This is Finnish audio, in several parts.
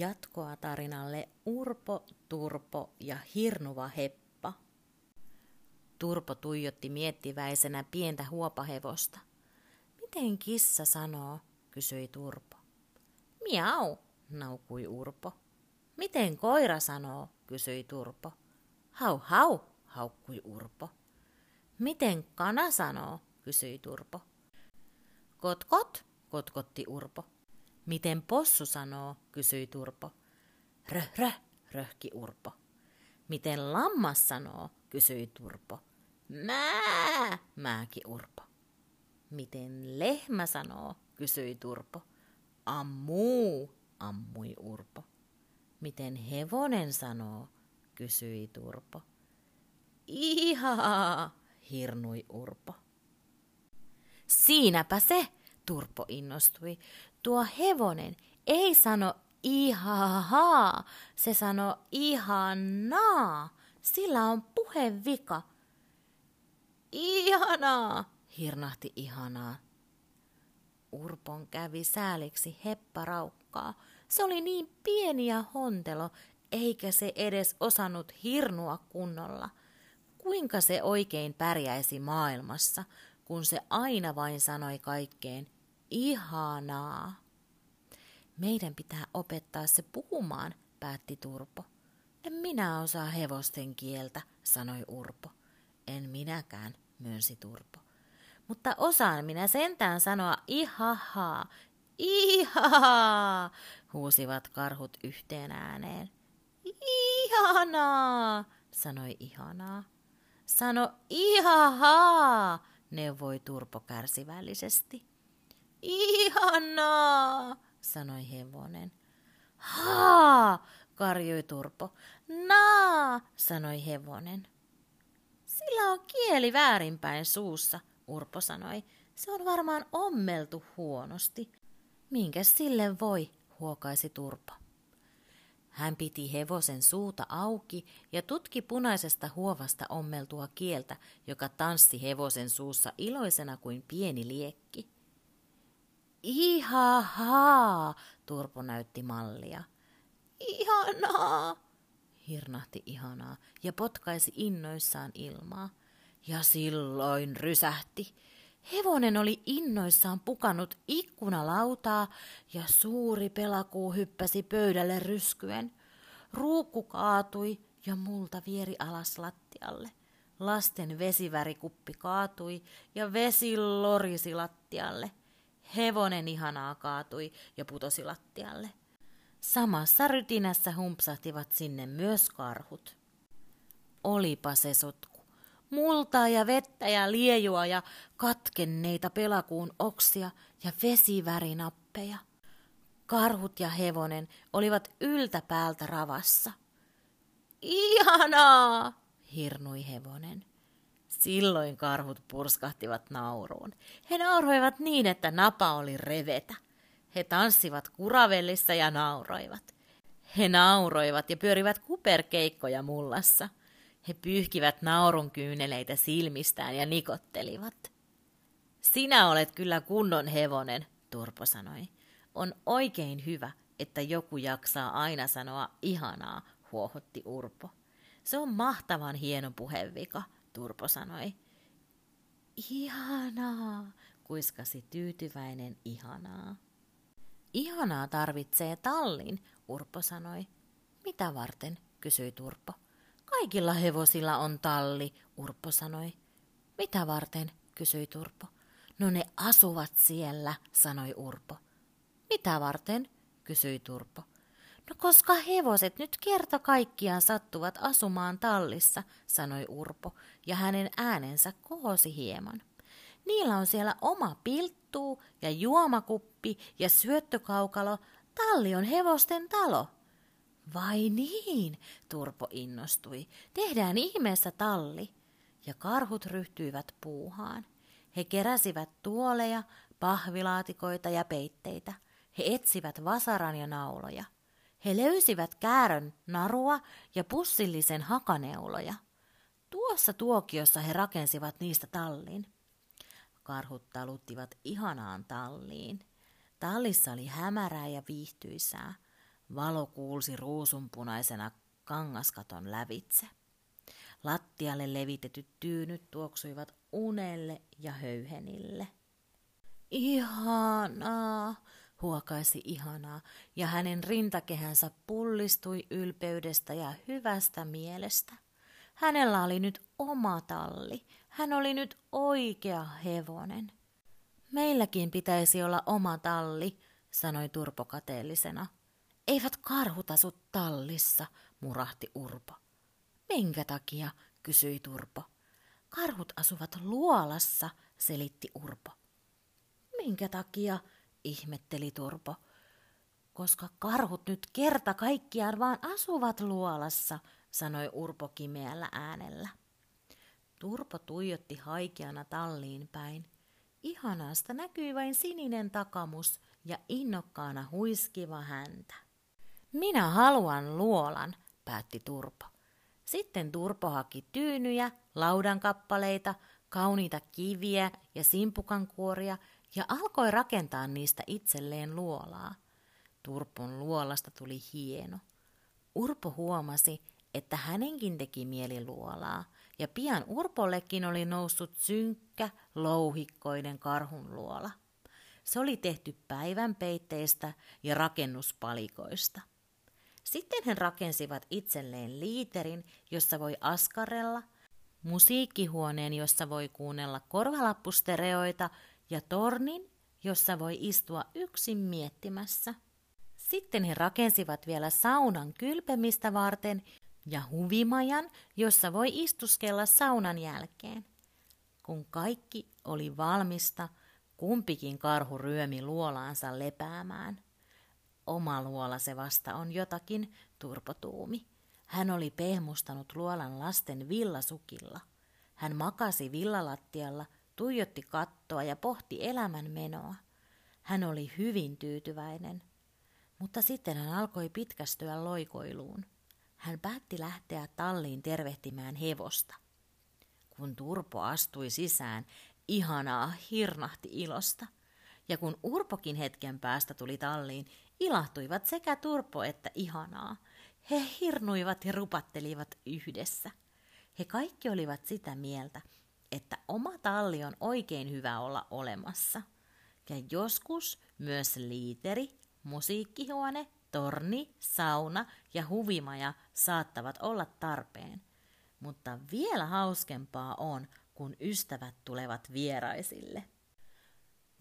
Jatkoa tarinalle Urpo, Turpo ja Hirnuva Heppa. Turpo tuijotti miettiväisenä pientä huopahevosta. Miten kissa sanoo, kysyi Turpo. Miau, naukui Urpo. Miten koira sanoo, kysyi Turpo. Hau hau, haukkui Urpo. Miten kana sanoo, kysyi Turpo. Kot kot, kotkotti Urpo. Miten possu sanoo, kysyi Turpo. Röh, röh, röhki Urpo. Miten lammas sanoo, kysyi Turpo. Mää, määki Urpo. Miten lehmä sanoo, kysyi Turpo. Ammuu, ammui Urpo. Miten hevonen sanoo, kysyi Turpo. Ihaa, hirnui Urpo. Siinäpä se, Turpo innostui. Tuo hevonen ei sano ihahaa, se sano ihanaa. Sillä on puhevika. Ihanaa, hirnahti ihanaa. Urpon kävi sääliksi hepparaukkaa. Se oli niin pieni ja hontelo, eikä se edes osannut hirnua kunnolla. Kuinka se oikein pärjäisi maailmassa, kun se aina vain sanoi kaikkeen ihanaa. Meidän pitää opettaa se puhumaan, päätti Turpo. En minä osaa hevosten kieltä, sanoi Urpo. En minäkään, myönsi Turpo. Mutta osaan minä sentään sanoa ihahaa, ihahaa, huusivat karhut yhteen ääneen. Ihanaa, sanoi ihanaa. Sano ihahaa, neuvoi Turpo kärsivällisesti. Ihanaa, sanoi hevonen. Haa, karjui Turpo. Naa, sanoi hevonen. Sillä on kieli väärinpäin suussa, Urpo sanoi. Se on varmaan ommeltu huonosti. Minkä sille voi, huokaisi Turpo. Hän piti hevosen suuta auki ja tutki punaisesta huovasta ommeltua kieltä, joka tanssi hevosen suussa iloisena kuin pieni liekki. Ihahaa, Turpo näytti mallia. Ihanaa, hirnahti ihanaa ja potkaisi innoissaan ilmaa. Ja silloin rysähti. Hevonen oli innoissaan pukannut ikkunalautaa ja suuri pelakuu hyppäsi pöydälle ryskyen. Ruukku kaatui ja multa vieri alas lattialle. Lasten vesivärikuppi kaatui ja vesi lorisi lattialle. Hevonen ihanaa kaatui ja putosi lattialle. Samassa rytinässä humpsahtivat sinne myös karhut. Olipa se sotku. Multaa ja vettä ja liejua ja katkenneita pelakuun oksia ja vesivärinappeja. Karhut ja hevonen olivat yltäpäältä ravassa. Ihanaa, hirnui hevonen. Silloin karhut purskahtivat nauruun. He nauroivat niin, että napa oli revetä. He tanssivat kuravellissa ja nauroivat. He nauroivat ja pyörivät kuperkeikkoja mullassa. He pyyhkivät naurun kyyneleitä silmistään ja nikottelivat. Sinä olet kyllä kunnon hevonen, Turpo sanoi. On oikein hyvä, että joku jaksaa aina sanoa ihanaa, huohotti Urpo. Se on mahtavan hieno puhevika, Turpo sanoi. Ihanaa, kuiskasi tyytyväinen ihanaa. Ihanaa tarvitsee tallin, Urpo sanoi. Mitä varten, kysyi Turpo. Kaikilla hevosilla on talli, Urpo sanoi. Mitä varten, kysyi Turpo. No ne asuvat siellä, sanoi Urpo. Mitä varten, kysyi Turpo. No koska hevoset nyt kerta kaikkiaan sattuvat asumaan tallissa, sanoi Urpo, ja hänen äänensä kohosi hieman. Niillä on siellä oma pilttuu ja juomakuppi ja syöttökaukalo. Talli on hevosten talo. Vai niin, Turpo innostui. Tehdään ihmeessä talli. Ja karhut ryhtyivät puuhaan. He keräsivät tuoleja, pahvilaatikoita ja peitteitä. He etsivät vasaran ja nauloja. He löysivät käärön narua ja pussillisen hakaneuloja. Tuossa tuokiossa he rakensivat niistä tallin. Karhut taluttivat ihanaan talliin. Tallissa oli hämärää ja viihtyisää. Valo kuulsi ruusunpunaisena kangaskaton lävitse. Lattialle levitetyt tyynyt tuoksuivat unelle ja höyhenille. Ihanaa, huokaisi ihanaa, ja hänen rintakehänsä pullistui ylpeydestä ja hyvästä mielestä. Hänellä oli nyt oma talli, hän oli nyt oikea hevonen. Meilläkin pitäisi olla oma talli, sanoi Turpo kateellisena. Eivät karhut asu tallissa, murahti Urpo. Minkä takia, kysyi Turpo. Karhut asuvat luolassa, selitti Urpo. Minkä takia, ihmetteli Turpo. Koska karhut nyt kerta kaikkiaan vaan asuvat luolassa, sanoi Urpo kimeällä äänellä. Turpo tuijotti haikeana talliin päin. Ihanasta näkyi vain sininen takamus ja innokkaana huiskiva häntä. Minä haluan luolan, päätti Turpo. Sitten Turpo haki tyynyjä, laudankappaleita, kauniita kiviä ja simpukankuoria ja alkoi rakentaa niistä itselleen luolaa. Turpon luolasta tuli hieno. Urpo huomasi, että hänenkin teki mieli luolaa, ja pian Urpollekin oli noussut synkkä, louhikkoinen karhunluola. Se oli tehty päivän peitteistä ja rakennuspalikoista. Sitten he rakensivat itselleen liiterin, jossa voi askarella, musiikkihuoneen, jossa voi kuunnella korvalappustereoita ja tornin, jossa voi istua yksin miettimässä. Sitten he rakensivat vielä saunan kylpemistä varten ja huvimajan, jossa voi istuskella saunan jälkeen. Kun kaikki oli valmista, kumpikin karhu ryömi luolaansa lepäämään. Oma luola se vasta on jotakin, turpotuumi. Hän oli pehmustanut luolan lasten villasukilla. Hän makasi villalattialla, tuijotti kattoa ja pohti elämän menoa. Hän oli hyvin tyytyväinen. Mutta sitten hän alkoi pitkästyä loikoiluun. Hän päätti lähteä talliin tervehtimään hevosta. Kun Turpo astui sisään, ihanaa hirnahti ilosta. Ja kun Urpokin hetken päästä tuli talliin, ilahtuivat sekä Turpo että ihanaa. He hirnuivat ja rupattelivat yhdessä. He kaikki olivat sitä mieltä, että oma talli on oikein hyvä olla olemassa. Ja joskus myös liiteri, musiikkihuone, torni, sauna ja huvimaja saattavat olla tarpeen. Mutta vielä hauskempaa on, kun ystävät tulevat vieraisille.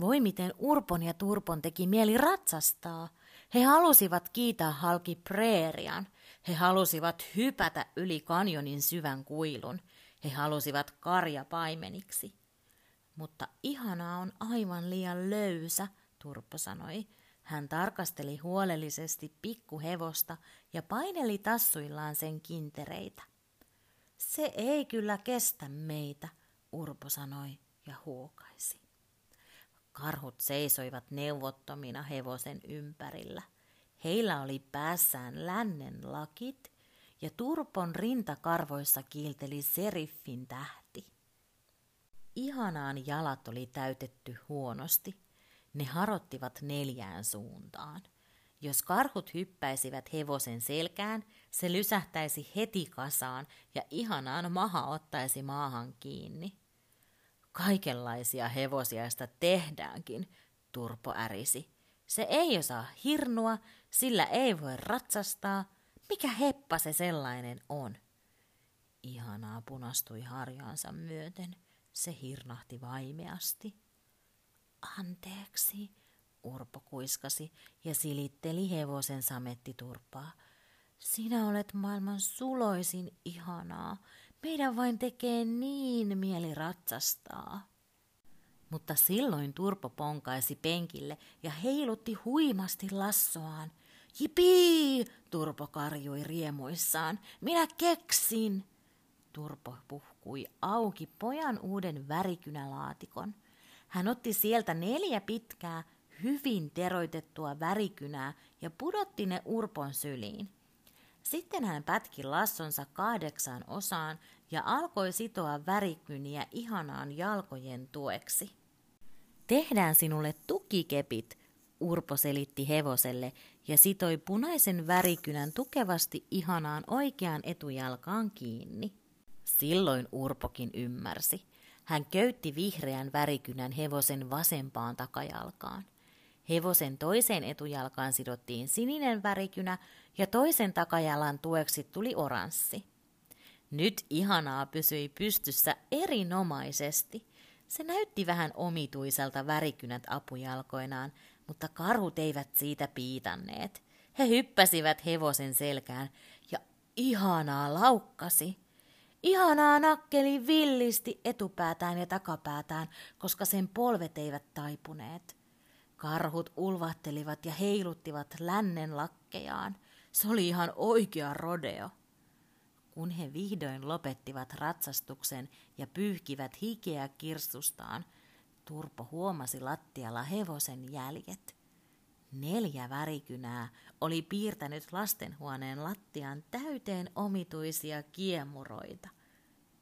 Voi miten Urpon ja Turpon teki mieli ratsastaa. He halusivat kiitää halki preerian. He halusivat hypätä yli kanjonin syvän kuilun. He halusivat karja paimeniksi. Mutta ihanaa on aivan liian löysä, Turppo sanoi. Hän tarkasteli huolellisesti pikkuhevosta ja paineli tassuillaan sen kintereitä. Se ei kyllä kestä meitä, Urpo sanoi ja huokaisi. Karhut seisoivat neuvottomina hevosen ympärillä. Heillä oli päässään lännen lakit ja Turpon rintakarvoissa kiilteli seriffin tähti. Ihanaan jalat oli täytetty huonosti. Ne harottivat neljään suuntaan. Jos karhut hyppäisivät hevosen selkään, se lysähtäisi heti kasaan ja ihanaan maha ottaisi maahan kiinni. Kaikenlaisia hevosiaista tehdäänkin, Turpo ärisi. Se ei osaa hirnua, sillä ei voi ratsastaa. Mikä heppa se sellainen on? Ihanaa punastui harjaansa myöten. Se hirnahti vaimeasti. Anteeksi, Urpo kuiskasi ja silitteli hevosen samettiturpaa. Sinä olet maailman suloisin ihanaa. Meidän vain tekee niin mieli ratsastaa. Mutta silloin Turpo ponkaisi penkille ja heilutti huimasti lassoaan. Jipii! Turpo karjui riemuissaan. Minä keksin! Turpo puhkui auki pojan uuden värikynälaatikon. Hän otti sieltä neljä pitkää, hyvin teroitettua värikynää ja pudotti ne Urpon syliin. Sitten hän pätki lassonsa kahdeksaan osaan ja alkoi sitoa värikyniä ihanaan jalkojen tueksi. Tehdään sinulle tukikepit, Urpo selitti hevoselle ja sitoi punaisen värikynän tukevasti ihanaan oikeaan etujalkaan kiinni. Silloin Urpokin ymmärsi. Hän köytti vihreän värikynän hevosen vasempaan takajalkaan. Hevosen toiseen etujalkaan sidottiin sininen värikynä ja toisen takajalan tueksi tuli oranssi. Nyt ihanaa pysyi pystyssä erinomaisesti. Se näytti vähän omituiselta värikynät apujalkoinaan, mutta karhut eivät siitä piitanneet. He hyppäsivät hevosen selkään ja ihanaa laukkasi. Ihanaa nakkeli villisti etupäätään ja takapäätään, koska sen polvet eivät taipuneet. Karhut ulvahtelivat ja heiluttivat lännen lakkejaan. Se oli ihan oikea rodeo. Kun he vihdoin lopettivat ratsastuksen ja pyyhkivät hikeä kirstustaan, Turpo huomasi lattialla hevosen jäljet. Neljä värikynää oli piirtänyt lastenhuoneen lattian täyteen omituisia kiemuroita.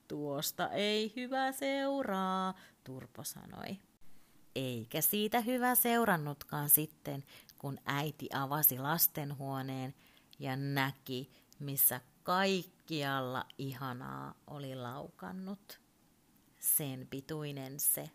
Tuosta ei hyvä seuraa, Turpo sanoi. Eikä siitä hyvä seurannutkaan sitten, kun äiti avasi lastenhuoneen ja näki, missä kaikkialla ihanaa oli laukannut. Sen pituinen se.